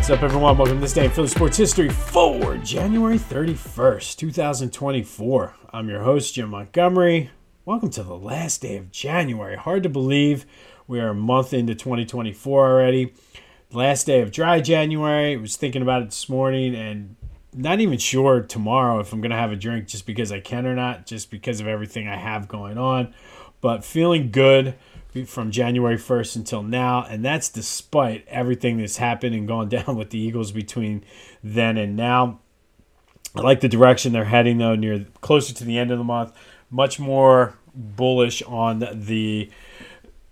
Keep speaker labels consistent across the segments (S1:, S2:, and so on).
S1: What's up, everyone? Welcome to this day in Philly sports history for January 31st, 2024. I'm your host, Jim Montgomery. Welcome to the last day of January. Hard to believe we are a month into 2024 already. Last day of dry January. I was thinking about it this morning and not even sure tomorrow if I'm going to have a drink just because I can or not, just because of everything I have going on. But feeling good from January 1st until now, and that's despite everything that's happened and gone down with the Eagles between then and now. I like the direction they're heading though, near closer to the end of the month. Much more bullish on the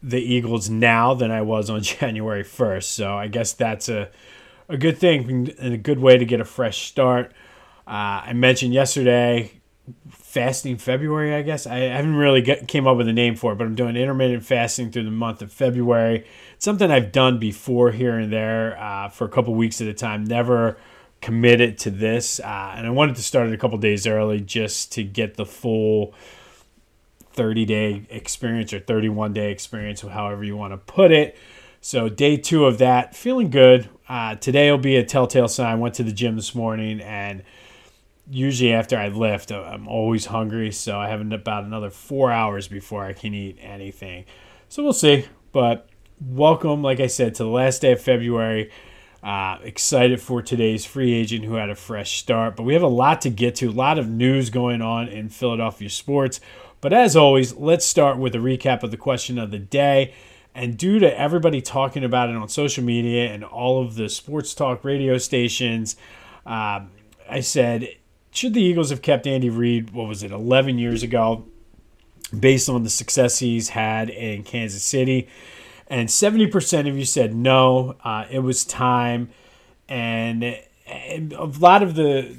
S1: the Eagles now than I was on January 1st. So I guess that's a a good thing and a good way to get a fresh start. Uh, I mentioned yesterday fasting February, I guess. I haven't really get, came up with a name for it, but I'm doing intermittent fasting through the month of February. It's something I've done before here and there uh, for a couple weeks at a time. Never committed to this, uh, and I wanted to start it a couple days early just to get the full 30 day experience or 31 day experience, however you want to put it. So day two of that, feeling good. Uh, today will be a telltale sign. Went to the gym this morning and usually after I lift, uh, I'm always hungry, so I have about another four hours before I can eat anything. So we'll see. But welcome, like I said, to the last day of February. Uh, excited for today's free agent who had a fresh start. But we have a lot to get to, a lot of news going on in Philadelphia sports. But as always, let's start with a recap of the question of the day. And due to everybody talking about it on social media and all of the sports talk radio stations, uh, I said should the Eagles have kept Andy Reid, what was it, 11 years ago, based on the success he's had in Kansas City? And 70% of you said no, uh, it was time. And, and a lot of the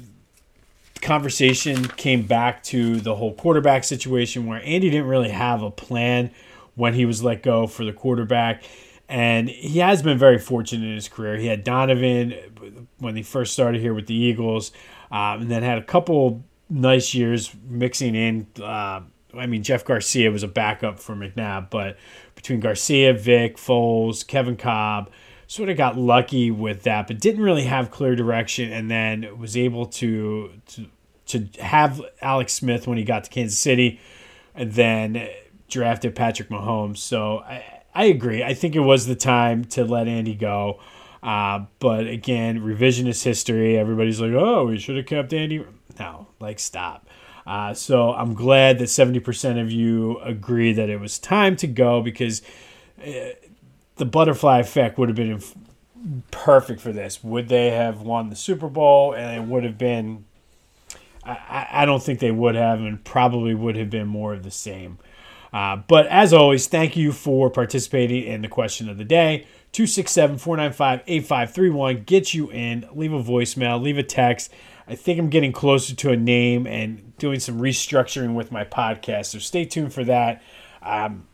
S1: conversation came back to the whole quarterback situation where Andy didn't really have a plan when he was let go for the quarterback. And he has been very fortunate in his career. He had Donovan when he first started here with the Eagles um, and then had a couple nice years mixing in. Uh, I mean, Jeff Garcia was a backup for McNabb, but between Garcia, Vic, Foles, Kevin Kolb, sort of got lucky with that, but didn't really have clear direction, and then was able to to to have Alex Smith when he got to Kansas City, and then drafted Patrick Mahomes. So I, I agree. I think it was the time to let Andy go. Uh, but again, revisionist history. Everybody's like, oh, we should have kept Andy. No, like, stop. Uh, so I'm glad that 70% of you agree that it was time to go because uh, the butterfly effect would have been perfect for this. Would they have won the Super Bowl? And it would have been, I, I don't think they would have, and probably would have been more of the same. Uh, but as always, thank you for participating in the question of the day. 267 495 8531. Get you in. Leave a voicemail, leave a text. I think I'm getting closer to a name and doing some restructuring with my podcast. So stay tuned for that. Um,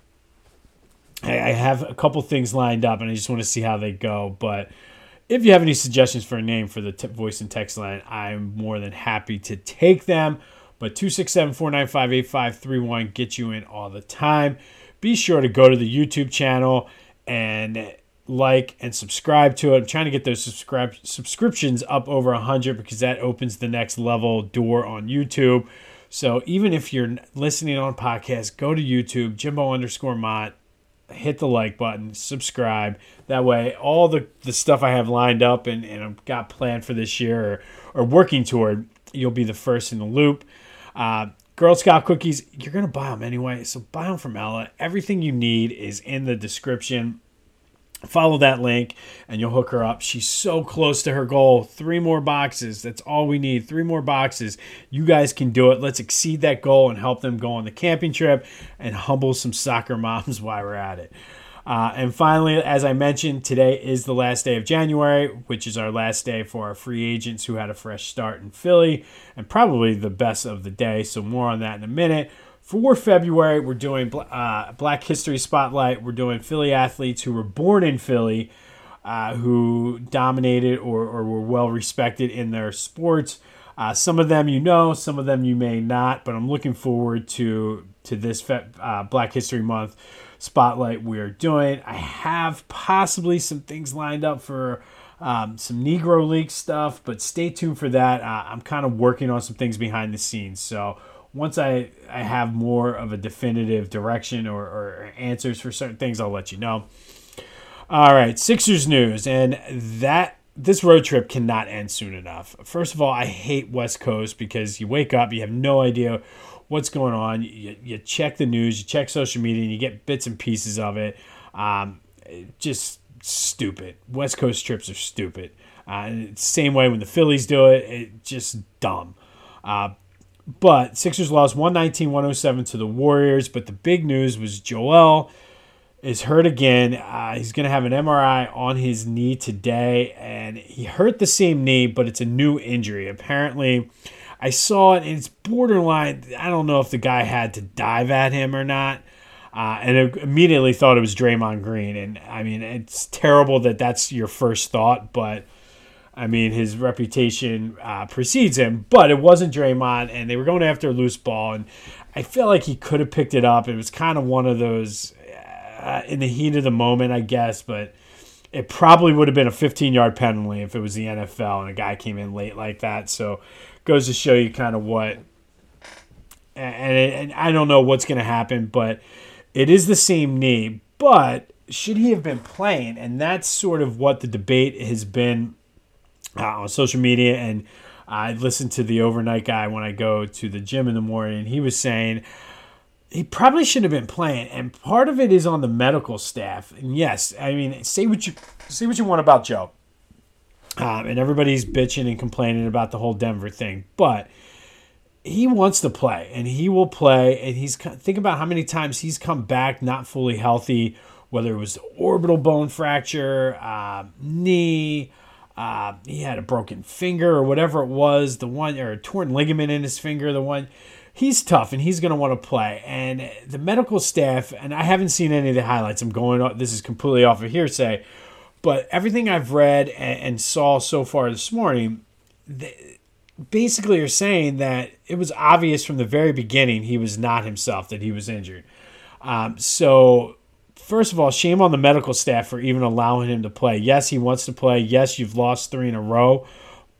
S1: I, I have a couple things lined up and I just want to see how they go. But if you have any suggestions for a name for the t- voice and text line, I'm more than happy to take them. But 267 495 8531 get you in all the time. Be sure to go to the YouTube channel and like and subscribe to it. I'm trying to get those subscribe subscriptions up over 100 because that opens the next level door on YouTube. So even if you're listening on podcast, go to YouTube, Jimbo underscore Mott, hit the like button, subscribe. That way, all the, the stuff I have lined up and, and I've got planned for this year or, or working toward, you'll be the first in the loop. Uh, Girl Scout cookies, you're going to buy them anyway. So buy them from Ella. Everything you need is in the description follow that link and you'll hook her up. She's so close to her goal. Three more boxes. That's all we need. Three more boxes. You guys can do it. Let's exceed that goal and help them go on the camping trip and humble some soccer moms while we're at it. Uh, and finally, as I mentioned, today is the last day of January, which is our last day for our free agents who had a fresh start in Philly and probably the best of the day. So, more on that in a minute. For February, we're doing uh, Black History Spotlight. We're doing Philly athletes who were born in Philly, uh, who dominated or, or were well respected in their sports. Uh, some of them you know, some of them you may not, but I'm looking forward to to this fe- uh, Black History Month spotlight we're doing. I have possibly some things lined up for um, some Negro League stuff, but stay tuned for that. Uh, I'm kind of working on some things behind the scenes. So once I, I have more of a definitive direction or, or answers for certain things, I'll let you know. All right, Sixers news, and that this road trip cannot end soon enough. First of all, I hate West Coast because you wake up, you have no idea what's going on. You, you check the news, you check social media, and you get bits and pieces of it. Um, just stupid. West Coast trips are stupid. Uh, same way when the Phillies do it, it just dumb. Uh, but Sixers lost 119 107 to the Warriors. But the big news was Joel is hurt again. Uh, he's going to have an MRI on his knee today. And he hurt the same knee, but it's a new injury. Apparently, I saw it, and it's borderline. I don't know if the guy had to dive at him or not. Uh, and immediately thought it was Draymond Green. And I mean, it's terrible that that's your first thought, but I mean, his reputation uh, precedes him. But it wasn't Draymond, and they were going after a loose ball. And I feel like he could have picked it up. It was kind of one of those uh, in the heat of the moment, I guess, but it probably would have been a 15 yard penalty if it was the NFL and a guy came in late like that. So, goes to show you kind of what. And, and I don't know what's going to happen, but it is the same knee, but should he have been playing? And that's sort of what the debate has been uh, on social media. And I listened to the overnight guy when I go to the gym in the morning, and he was saying he probably shouldn't have been playing. And part of it is on the medical staff. And yes, I mean, say what you say what you want about Joe. Um, and everybody's bitching and complaining about the whole Denver thing, but he wants to play and he will play and he's think about how many times he's come back not fully healthy whether it was orbital bone fracture uh, knee uh, he had a broken finger or whatever it was the one or a torn ligament in his finger the one he's tough and he's going to want to play and the medical staff and i haven't seen any of the highlights i'm going this is completely off of hearsay but everything i've read and, and saw so far this morning basically are saying that it was obvious from the very beginning he was not himself, that he was injured. Um, so, first of all, shame on the medical staff for even allowing him to play. Yes, he wants to play. Yes, you've lost three in a row,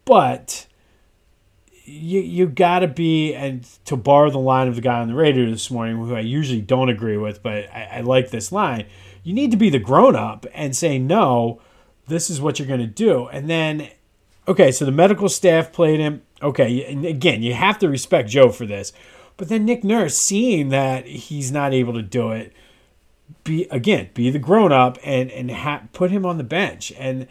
S1: but you you got to be and to borrow the line of the guy on the radio this morning, who I usually don't agree with, but I, I like this line. You need to be the grown up and say no. This is what you're going to do, and then okay, so the medical staff played him Okay, and again, you have to respect Joe for this. But then Nick Nurse, seeing that he's not able to do it, be again, be the grown up and and ha- put him on the bench. And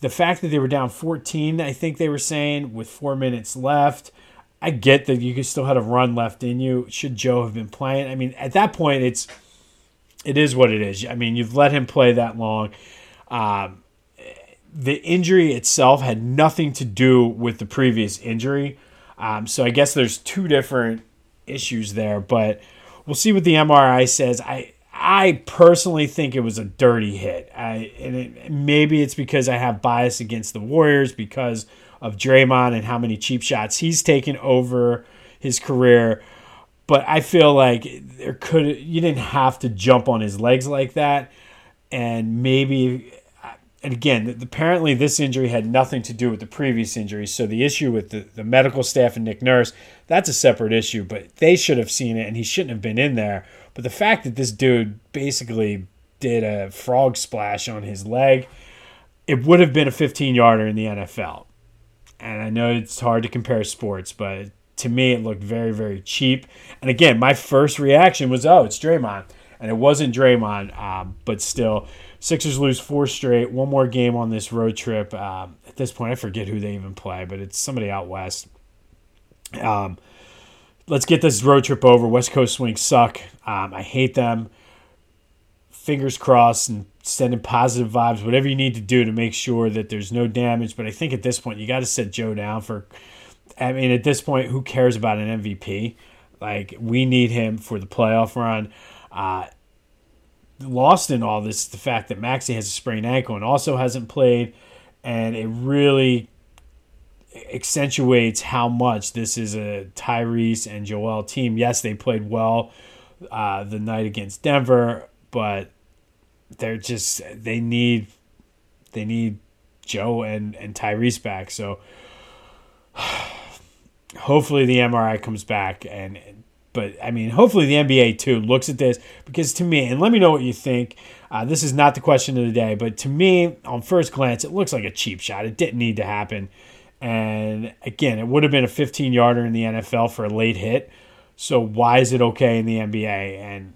S1: the fact that they were down 14, I think they were saying, with four minutes left. I get that you could still had a run left in you. Should Joe have been playing? I mean, at that point, it's it is what it is. I mean, you've let him play that long. Um, the injury itself had nothing to do with the previous injury. Um, so I guess there's two different issues there, but we'll see what the MRI says. I I personally think it was a dirty hit. I and it, maybe it's because I have bias against the Warriors because of Draymond and how many cheap shots he's taken over his career. But I feel like there could you didn't have to jump on his legs like that, and maybe and again, apparently this injury had nothing to do with the previous injury. So the issue with the, the medical staff and Nick Nurse, that's a separate issue, but they should have seen it and he shouldn't have been in there. But the fact that this dude basically did a frog splash on his leg, it would have been a 15 yarder in the NFL. And I know it's hard to compare sports, but to me it looked very, very cheap. And again, my first reaction was, oh, it's Draymond. And it wasn't Draymond, um, but still Sixers lose four straight. One more game on this road trip. Um, at this point, I forget who they even play, but it's somebody out west. Um, let's get this road trip over. West Coast swings suck. Um, I hate them. Fingers crossed and sending positive vibes, whatever you need to do to make sure that there's no damage. But I think at this point, you got to set Joe down for. I mean, at this point, who cares about an MVP? Like, we need him for the playoff run. Uh, lost in all this is the fact that Maxey has a sprained ankle and also hasn't played, and it really accentuates how much this is a Tyrese and Joel team. Yes, they played well uh, the night against Denver, but they're just they need they need Joe and and Tyrese back. So hopefully the MRI comes back and but I mean hopefully the NBA too looks at this because to me and let me know what you think. Uh, this is not the question of the day, but to me on first glance it looks like a cheap shot. It didn't need to happen. And again, it would have been a 15 yarder in the NFL for a late hit. So why is it okay in the NBA? And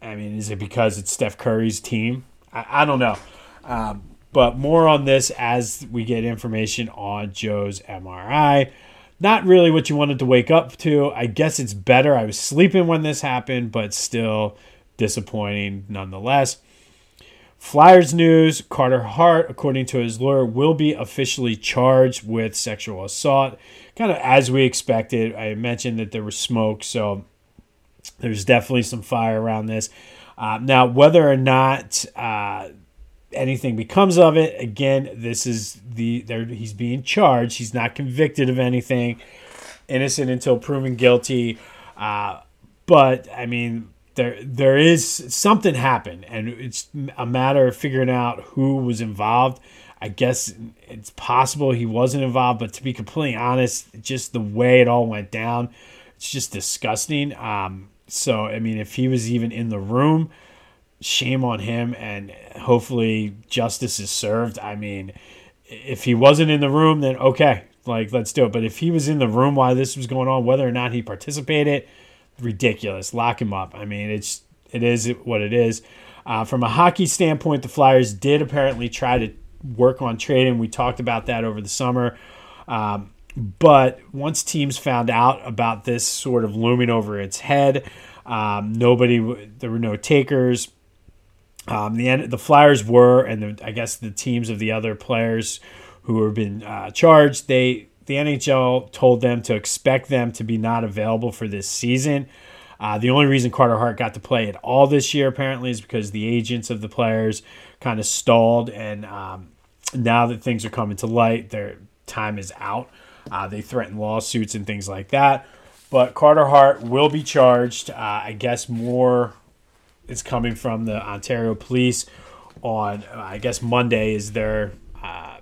S1: I mean, is it because it's Steph Curry's team? I, I don't know. Um, but more on this as we get information on Joe's MRI. Not really what you wanted to wake up to. I guess it's better. I was sleeping when this happened, but still disappointing nonetheless. Flyers news Carter Hart, according to his lawyer, will be officially charged with sexual assault. Kind of as we expected. I mentioned that there was smoke, so there's definitely some fire around this. Uh, now, whether or not uh, anything becomes of it, again, this is the there. He's being charged. He's not convicted of anything. Innocent until proven guilty. Uh, but I mean, there there is something happened, and it's a matter of figuring out who was involved. I guess it's possible he wasn't involved, but to be completely honest, just the way it all went down, it's just disgusting. Um, so, I mean, if he was even in the room, shame on him, and hopefully justice is served. I mean, if he wasn't in the room, then okay, like let's do it. But if he was in the room while this was going on, whether or not he participated, ridiculous. Lock him up. I mean, it's it is what it is. Uh, from a hockey standpoint, the Flyers did apparently try to work on trading. We talked about that over the summer. Um, but once teams found out about this sort of looming over its head, um, nobody, there were no takers. Um, the the Flyers were, and the, I guess the teams of the other players who have been uh, charged, they the NHL told them to expect them to be not available for this season. Uh, the only reason Carter Hart got to play at all this year, apparently, is because the agents of the players kind of stalled, and um, now that things are coming to light, their time is out. Uh, they threaten lawsuits and things like that. But Carter Hart will be charged. Uh, I guess more is coming from the Ontario Police on, I guess Monday is their uh,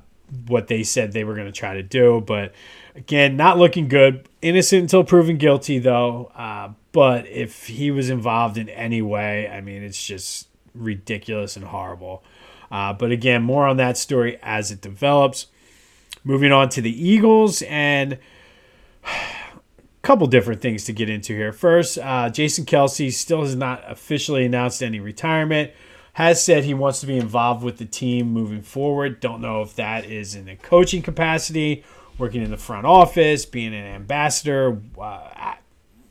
S1: what they said they were going to try to do. But again, not looking good. Innocent until proven guilty, though. Uh, but if he was involved in any way, I mean, it's just ridiculous and horrible. Uh, but again, more on that story as it develops. Moving on to the Eagles and couple different things to get into here. First, uh, Jason Kelce still has not officially announced any retirement. Has said he wants to be involved with the team moving forward. Don't know if that is in a coaching capacity, working in the front office, being an ambassador. Uh,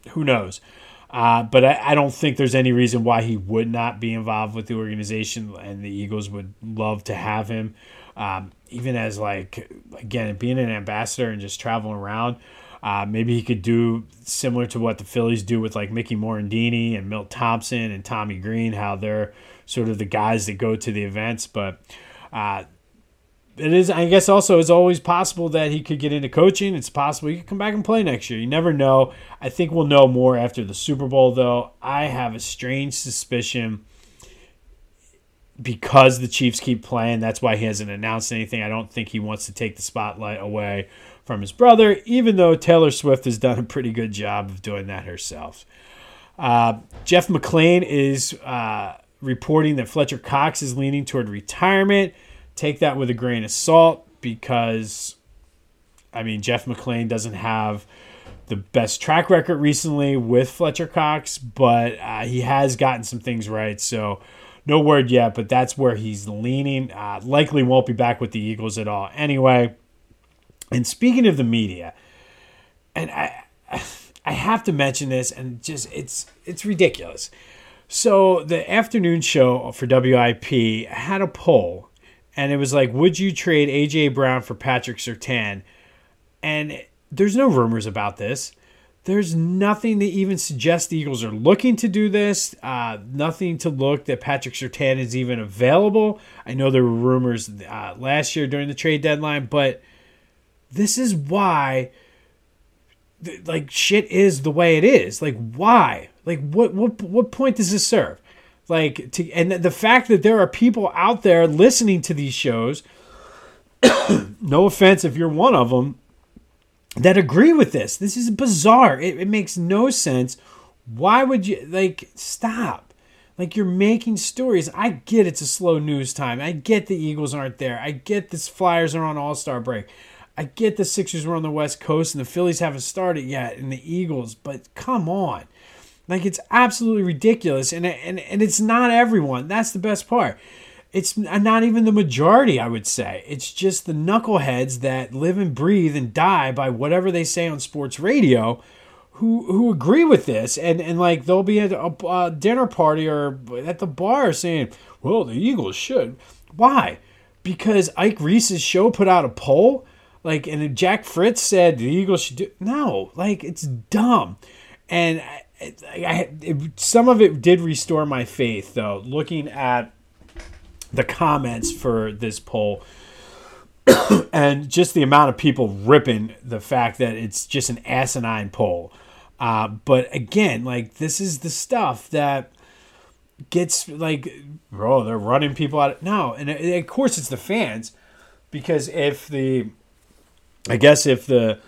S1: who knows? Uh, but I, I, don't think there's any reason why he would not be involved with the organization, and the Eagles would love to have him. Um, even as like again being an ambassador and just traveling around. Uh, maybe he could do similar to what the Phillies do with like Mickey Morandini and Milt Thompson and Tommy Greene, how they're sort of the guys that go to the events. But uh, it is, I guess, also it's always possible that he could get into coaching. It's possible he could come back and play next year. You never know. I think we'll know more after the Super Bowl, though. I have a strange suspicion because the Chiefs keep playing. That's why he hasn't announced anything. I don't think he wants to take the spotlight away from his brother, even though Taylor Swift has done a pretty good job of doing that herself. Uh, Jeff McLane is uh, reporting that Fletcher Cox is leaning toward retirement take that with a grain of salt because, I mean, Jeff McLane doesn't have the best track record recently with Fletcher Cox, but uh, he has gotten some things right. So, no word yet, but that's where he's leaning. Uh, likely won't be back with the Eagles at all anyway. And speaking of the media, and I, I have to mention this, and just it's it's ridiculous. So the afternoon show for WIP had a poll and it was like, would you trade AJ Brown for Patrick Surtain? And there's no rumors about this. There's nothing to even suggest the Eagles are looking to do this. Uh, nothing to look that Patrick Surtain is even available. I know there were rumors uh, last year during the trade deadline, but this is why, like, shit is the way it is. Like, why? Like, what what what point does this serve? Like, to, and the fact that there are people out there listening to these shows, no offense if you're one of them, that agree with this. This is bizarre. It, it makes no sense. Why would you, like, stop? Like you're making stories. I get it's a slow news time. I get the Eagles aren't there. I get this Flyers are on All Star break. I get the Sixers were on the West Coast and the Phillies haven't started yet, and the Eagles. But come on, like it's absolutely ridiculous, and and and it's not everyone. That's the best part. It's uh, not even the majority, I would say. It's just the knuckleheads that live and breathe and die by whatever they say on sports radio who who agree with this and and like they'll be at a, a, dinner party or at the bar saying well the eagles should why because ike reese's show put out a poll like and jack fritz said the eagles should do no like it's dumb and I, I, it, some of it did restore my faith though looking at the comments for this poll and just the amount of people ripping the fact that it's just an asinine poll uh, but again, like this is the stuff that gets like, bro, they're running people out. Of, no, and of course it's the fans, because if the, I guess if the,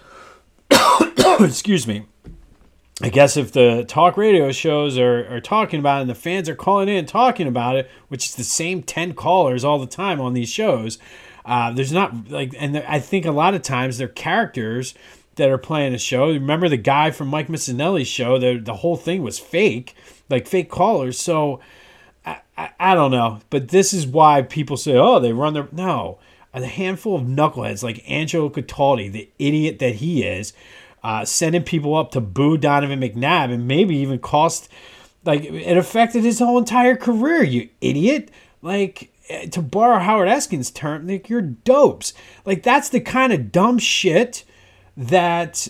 S1: excuse me, I guess if the talk radio shows are, are talking about it and the fans are calling in talking about it, which is the same 10 callers all the time on these shows, uh, there's not like, and I think a lot of times they're characters that are playing the show. Remember the guy from Mike Missanelli's show? The the whole thing was fake, like fake callers. So I, I, I don't know, but this is why people say, oh, they run their no. A handful of knuckleheads like Angelo Cataldi, the idiot that he is, uh, sending people up to boo Donovan McNabb and maybe even cost, like, it affected his whole entire career, you idiot. Like, eh, to borrow Howard Eskin's term, like, you're dopes. Like, that's the kind of dumb shit that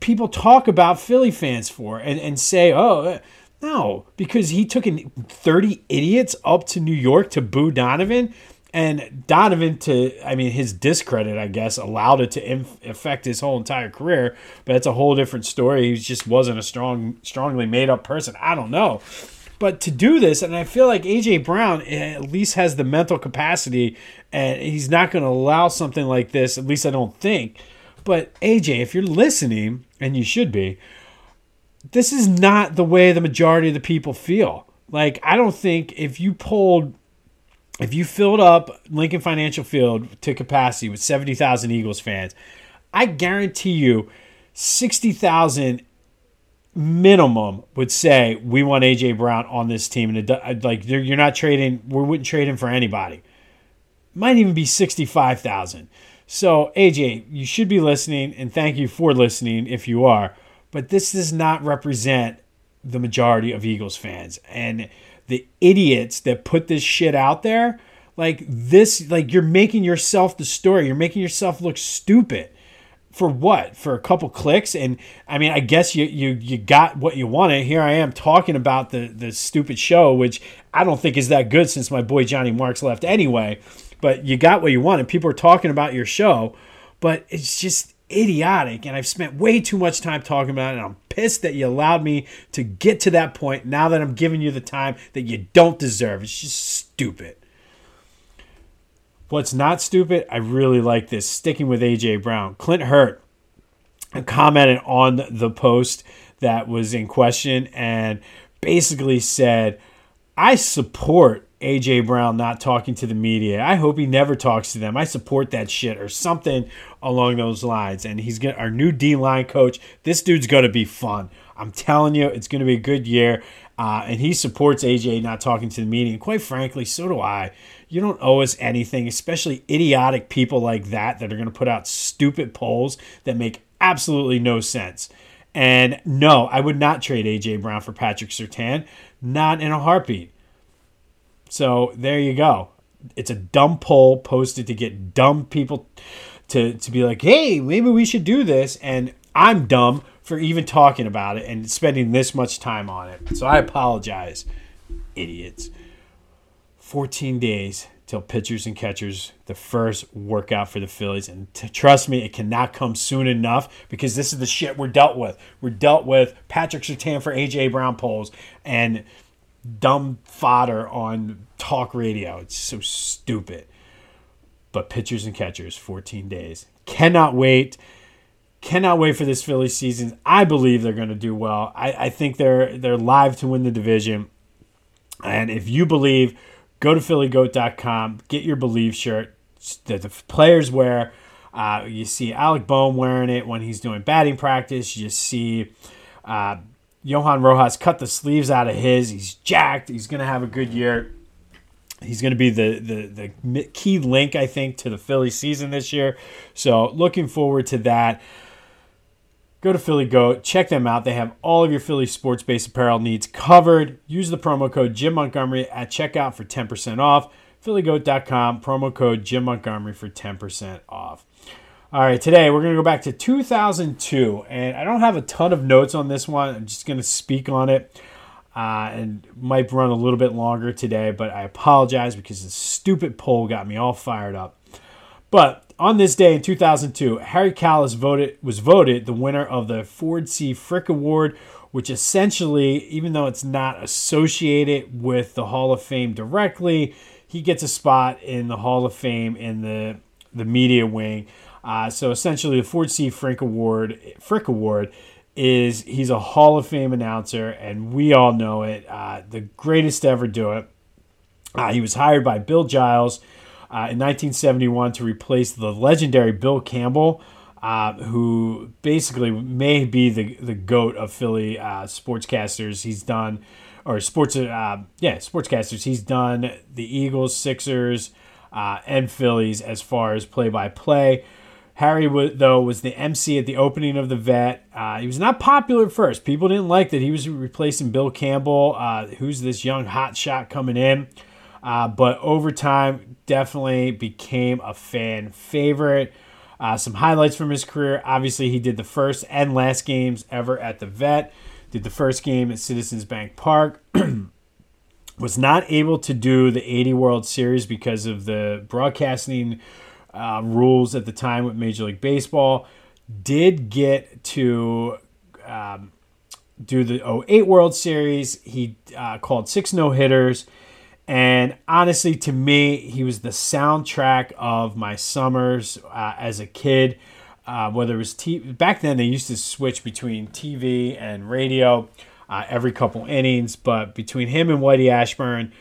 S1: people talk about Philly fans for and, and say, oh, no, because he took in 30 idiots up to New York to boo Donovan. And Donovan, to, I mean, his discredit, I guess, allowed it to inf- affect his whole entire career. But that's a whole different story. He just wasn't a strong, strongly made up person. I don't know. But to do this, and I feel like AJ Brown eh, at least has the mental capacity, and he's not going to allow something like this, at least I don't think, but AJ, if you're listening, and you should be, this is not the way the majority of the people feel. Like, I don't think if you pulled, if you filled up Lincoln Financial Field to capacity with 70,000 Eagles fans, I guarantee you 60,000 minimum would say we want AJ Brown on this team, and it, like you're not trading, we wouldn't trade him for anybody. Might even be sixty-five thousand. So, AJ, you should be listening, and thank you for listening if you are. But this does not represent the majority of Eagles fans. And the idiots that put this shit out there, like this, like you're making yourself the story. You're making yourself look stupid. For what? For a couple clicks? And I mean, I guess you you you got what you wanted. Here I am talking about the the stupid show, which I don't think is that good since my boy Johnny Marks left anyway but you got what you wanted. People are talking about your show, but it's just idiotic. And I've spent way too much time talking about it. And I'm pissed that you allowed me to get to that point now that I'm giving you the time that you don't deserve. It's just stupid. What's not stupid, I really like this. Sticking with AJ Brown. Clint Hurtt commented on the post that was in question and basically said, I support AJ Brown not talking to the media. I hope he never talks to them. I support that shit or something along those lines. And he's gonna our new D line coach. This dude's gonna be fun. I'm telling you, it's gonna be a good year. Uh, and he supports AJ not talking to the media. And quite frankly, so do I. You don't owe us anything, especially idiotic people like that that are going to put out stupid polls that make absolutely no sense. And no, I would not trade AJ Brown for Patrick Surtain, not in a heartbeat. So there you go. It's a dumb poll posted to get dumb people to, to be like, hey, maybe we should do this. And I'm dumb for even talking about it and spending this much time on it. So I apologize, idiots. 14 days till pitchers and catchers, the first workout for the Phillies. And t- trust me, it cannot come soon enough because this is the shit we're dealt with. We're dealt with Patrick Surtain for AJ Brown polls. And dumb fodder on talk radio. It's so stupid. But pitchers and catchers, 14 days. Cannot wait. Cannot wait for this Philly season. I believe they're going to do well. I, I think they're they're live to win the division. And if you believe, go to phillygoat.com, get your believe shirt that the players wear. Uh, you see Alec Bohm wearing it when he's doing batting practice. You see uh, Johan Rojas cut the sleeves out of his. He's jacked. He's going to have a good year. He's going to be the, the, the key link, I think, to the Philly season this year. So looking forward to that. Go to Philly Goat, check them out. They have all of your Philly sports based apparel needs covered. Use the promo code Jim Montgomery at checkout for 10% off. PhillyGoat.com, promo code Jim Montgomery for 10% off. All right, today we're going to go back to 2002, and I don't have a ton of notes on this one. I'm just going to speak on it, uh, and might run a little bit longer today, but I apologize because this stupid poll got me all fired up. But on this day in 2002, Harry Kalas voted was voted the winner of the Ford C. Frick Award, which essentially, even though it's not associated with the Hall of Fame directly, he gets a spot in the Hall of Fame in the the media wing. Uh, so essentially, the Ford C. Frick Award, Frick Award, is he's a Hall of Fame announcer, and we all know it. Uh, the greatest to ever do it. Uh, he was hired by Bill Giles uh, in 1971 to replace the legendary Bill Campbell. Uh, who basically may be the, the goat of Philly uh, sportscasters. He's done or sports, uh, yeah, sportscasters. He's done the Eagles, Sixers, uh, and Phillies as far as play by play. Harry, though, was the MC at the opening of the vet. Uh, he was not popular at first. People didn't like that he was replacing Bill Campbell, uh, who's this young hot shot coming in. Uh, but over time, definitely became a fan favorite. Uh, some highlights from his career. Obviously, he did the first and last games ever at the vet did the first game at Citizens Bank Park. was not able to do the 80 World Series because of the broadcasting uh, rules at the time with Major League Baseball. Did get to um, do the 08 World Series. He uh, called six no hitters. And honestly, to me, he was the soundtrack of my summers uh, as a kid uh, whether it was t- back then they used to switch between TV and radio uh, every couple innings, but between him and Whitey Ashburn,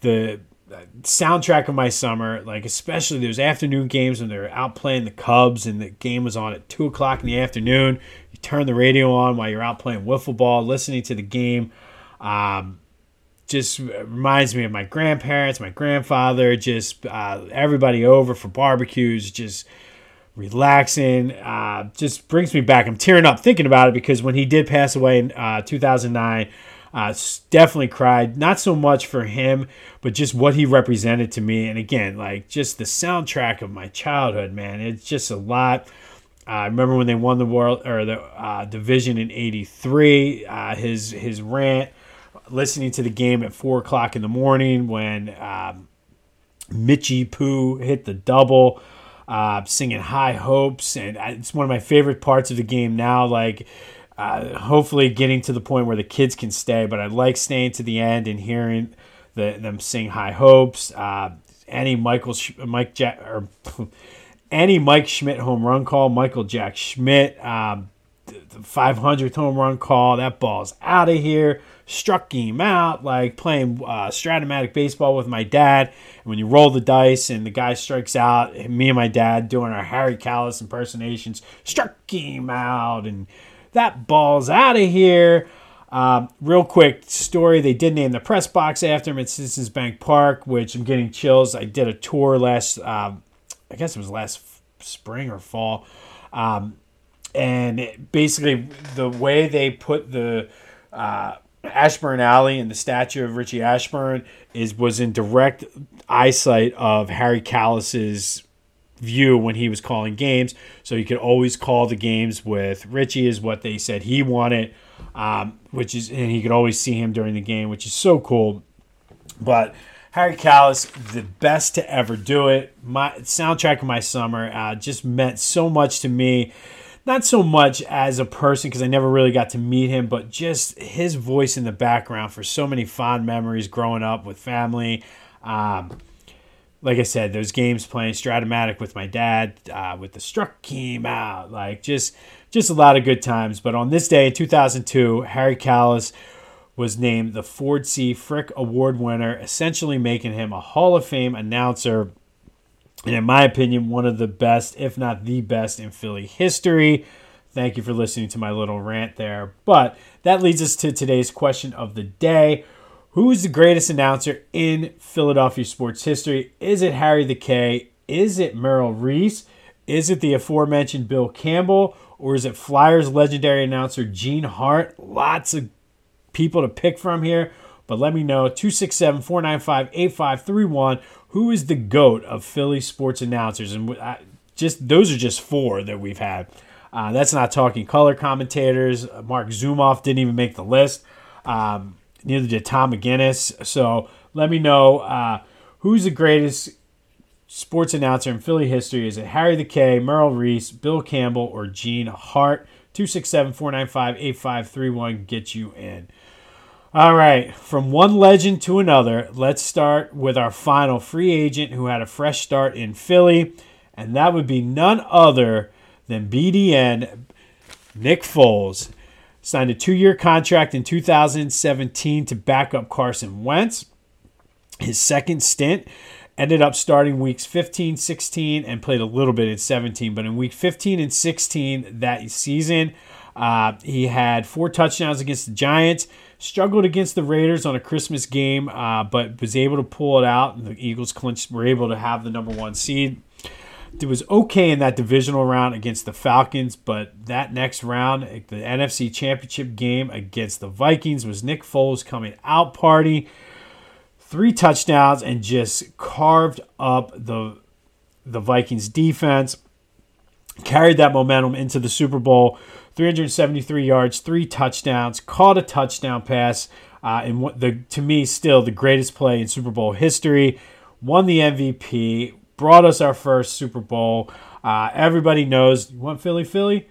S1: the soundtrack of my summer, like especially those afternoon games when they're out playing the Cubs and the game was on at two o'clock in the afternoon. You turn the radio on while you're out playing wiffle ball, listening to the game. Um, just reminds me of my grandparents, my grandfather, just uh, everybody over for barbecues. Just relaxing. Uh, just brings me back. I'm tearing up thinking about it because when he did pass away in uh, 2009, uh, definitely cried. Not so much for him, but just what he represented to me. And again, like just the soundtrack of my childhood, man. It's just a lot. I remember when they won the world or the uh, division in '83. Uh, his his rant, listening to the game at four o'clock in the morning when um, Mitchie Pooh hit the double uh, singing High Hopes, and it's one of my favorite parts of the game now. Like, uh, hopefully, getting to the point where the kids can stay, but I like staying to the end and hearing the, them sing High Hopes. Uh, any Michael Mike Jack or any Mike Schmidt home run call, Michael Jack Schmidt, um, the 500th home run call. That ball's out of here struck him out, like playing uh, Strat-O-Matic baseball with my dad. And when you roll the dice and the guy strikes out, me and my dad doing our Harry Kalas impersonations, struck him out, and that ball's out of here. Um, real quick story: They did name the press box after him at Citizens Bank Park, which I'm getting chills. I did a tour last, um, I guess it was last spring or fall, um, and basically the way they put the uh, Ashburn Alley and the statue of Richie Ashburn is was in direct eyesight of Harry Kalas's view when he was calling games. So you could always call the games with Richie is what they said he wanted, um, which is and he could always see him during the game, which is so cool. But Harry Kalas, the best to ever do it. My soundtrack of my summer uh, just meant so much to me not so much as a person because I never really got to meet him, but just his voice in the background for so many fond memories growing up with family. Um, like I said, those games playing Strat-O-Matic with my dad, uh, with the Struck came out, like just just a lot of good times. But on this day in 2002, Harry Kalas was named the Ford C. Frick Award winner, essentially making him a Hall of Fame announcer and in my opinion, one of the best, if not the best, in Philly history. Thank you for listening to my little rant there. But that leads us to today's question of the day. Who is the greatest announcer in Philadelphia sports history? Is it Harry the K? Is it Merrill Reese? Is it the aforementioned Bill Campbell? Or is it Flyers legendary announcer Gene Hart? Lots of people to pick from here. But let me know 267 495 8531 who is the goat of Philly sports announcers? And I, just those are just four that we've had. Uh, that's not talking color commentators. Marc Zumoff didn't even make the list. Um, neither did Tom McGinnis. So let me know uh, who's the greatest sports announcer in Philly history. Is it Harry the K, Merrill Reese, Bill Campbell, or Gene Hart? 267 495 8531 get you in. All right, from one legend to another, let's start with our final free agent who had a fresh start in Philly, and that would be none other than BDN Nick Foles. Signed a two year contract in 2017 to back up Carson Wentz. His second stint ended up starting weeks 15, 16, and played a little bit in 17. But in week 15 and 16 that season, uh, he had four touchdowns against the Giants struggled against the Raiders on a Christmas game, uh, but was able to pull it out. And the Eagles clinched, were able to have the number one seed. It was okay in that divisional round against the Falcons, but that next round, the NFC Championship game against the Vikings, was Nick Foles coming out party, three touchdowns, and just carved up the the Vikings defense. Carried that momentum into the Super Bowl 373 yards, three touchdowns, caught a touchdown pass, uh, and what the to me still the greatest play in Super Bowl history. Won the MVP, brought us our first Super Bowl. Uh, everybody knows you want Philly, Philly,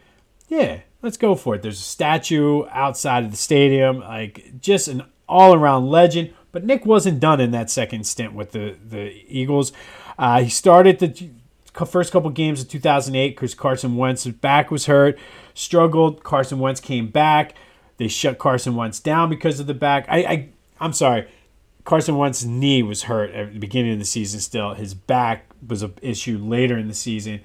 S1: yeah, let's go for it. There's a statue outside of the stadium, like just an all-around legend. But Nick wasn't done in that second stint with the the Eagles. Uh, he started the first couple games of 2008 because Carson Wentz's back was hurt struggled. Carson Wentz came back. They shut Carson Wentz down because of the back. I, I I'm sorry. Carson Wentz's knee was hurt at the beginning of the season. Still, his back was an issue later in the season.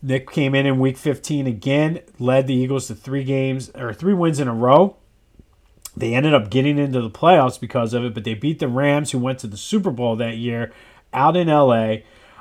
S1: Nick came in in Week 15 again, led the Eagles to three games or three wins in a row. They ended up getting into the playoffs because of it, but they beat the Rams, who went to the Super Bowl that year, out in LA.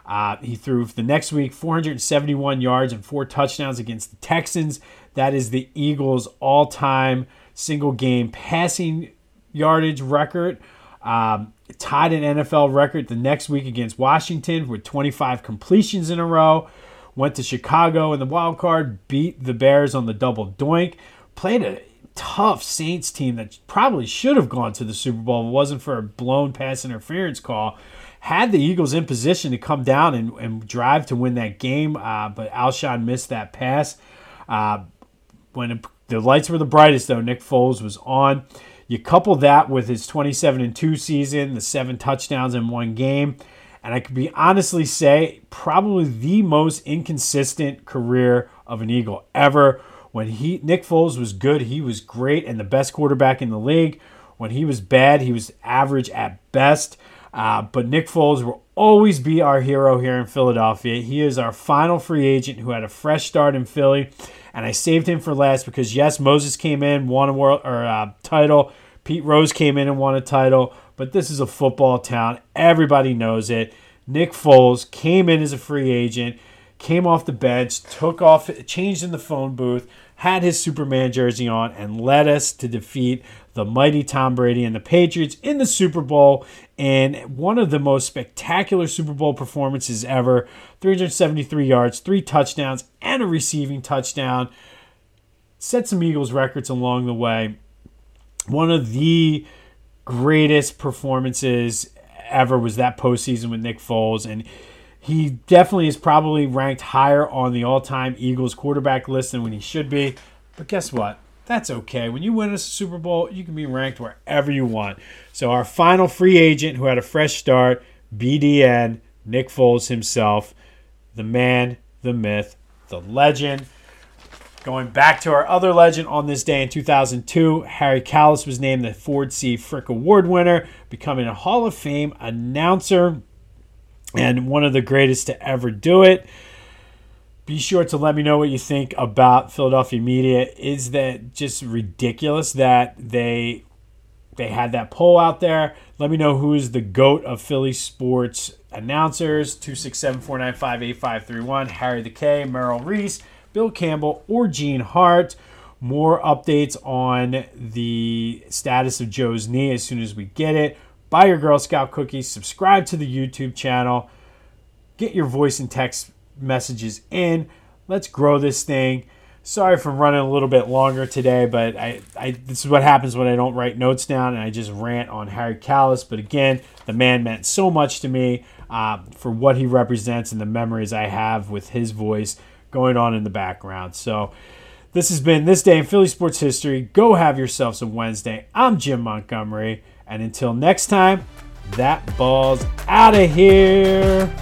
S1: Uh, he threw the next week 471 yards and four touchdowns against the Texans. That is the Eagles' all time single game passing yardage record. Um, tied an NFL record the next week against Washington with 25 completions in a row. Went to Chicago in the wild card, beat the Bears on the double doink. Played a tough Saints team that probably should have gone to the Super Bowl if it wasn't for a blown pass interference call had the Eagles in position to come down and, and drive to win that game, uh, but Alshon missed that pass. Uh, when it, the lights were the brightest, though, Nick Foles was on. You couple that with his 27 and 2 season, the seven touchdowns in one game, and I could be honestly say probably the most inconsistent career of an Eagle ever. When he Nick Foles was good, he was great and the best quarterback in the league. When he was bad, he was average at best. Uh, but Nick Foles will always be our hero here in Philadelphia. He is our final free agent who had a fresh start in Philly, and I saved him for last because yes, Moses came in, won a world or uh, title. Pete Rose came in and won a title, but this is a football town. Everybody knows it. Nick Foles came in as a free agent, came off the bench, took off, changed in the phone booth, had his Superman jersey on, and led us to defeat the mighty Tom Brady and the Patriots in the Super Bowl and one of the most spectacular Super Bowl performances ever 373 yards, three touchdowns, and a receiving touchdown. Set some Eagles records along the way. One of the greatest performances ever was that postseason with Nick Foles. And He definitely is probably ranked higher on the all time Eagles quarterback list than when he should be. But guess what? That's okay. When you win a Super Bowl, you can be ranked wherever you want. So, our final free agent who had a fresh start, BDN, Nick Foles himself, the man, the myth, the legend. Going back to our other legend on this day in 2002, Harry Kalas was named the Ford C. Frick Award winner, becoming a Hall of Fame announcer and one of the greatest to ever do it. Be sure to let me know what you think about Philadelphia media. Is that just ridiculous that they they had that poll out there? Let me know who is the goat of Philly sports announcers. 267-495-8531. Harry the K, Merrill Reese, Bill Campbell, or Gene Hart. More updates on the status of Jo's knee as soon as we get it buy your Girl Scout cookies, subscribe to the YouTube channel, get your voice and text messages in. Let's grow this thing. Sorry for running a little bit longer today, but I, I this is what happens when I don't write notes down and I just rant on Harry Kalas. But again, the man meant so much to me uh, for what he represents and the memories I have with his voice going on in the background. So this has been this day in Philly sports history. Go have yourselves a Wednesday. I'm Jim Montgomery. And until next time, that ball's out of here.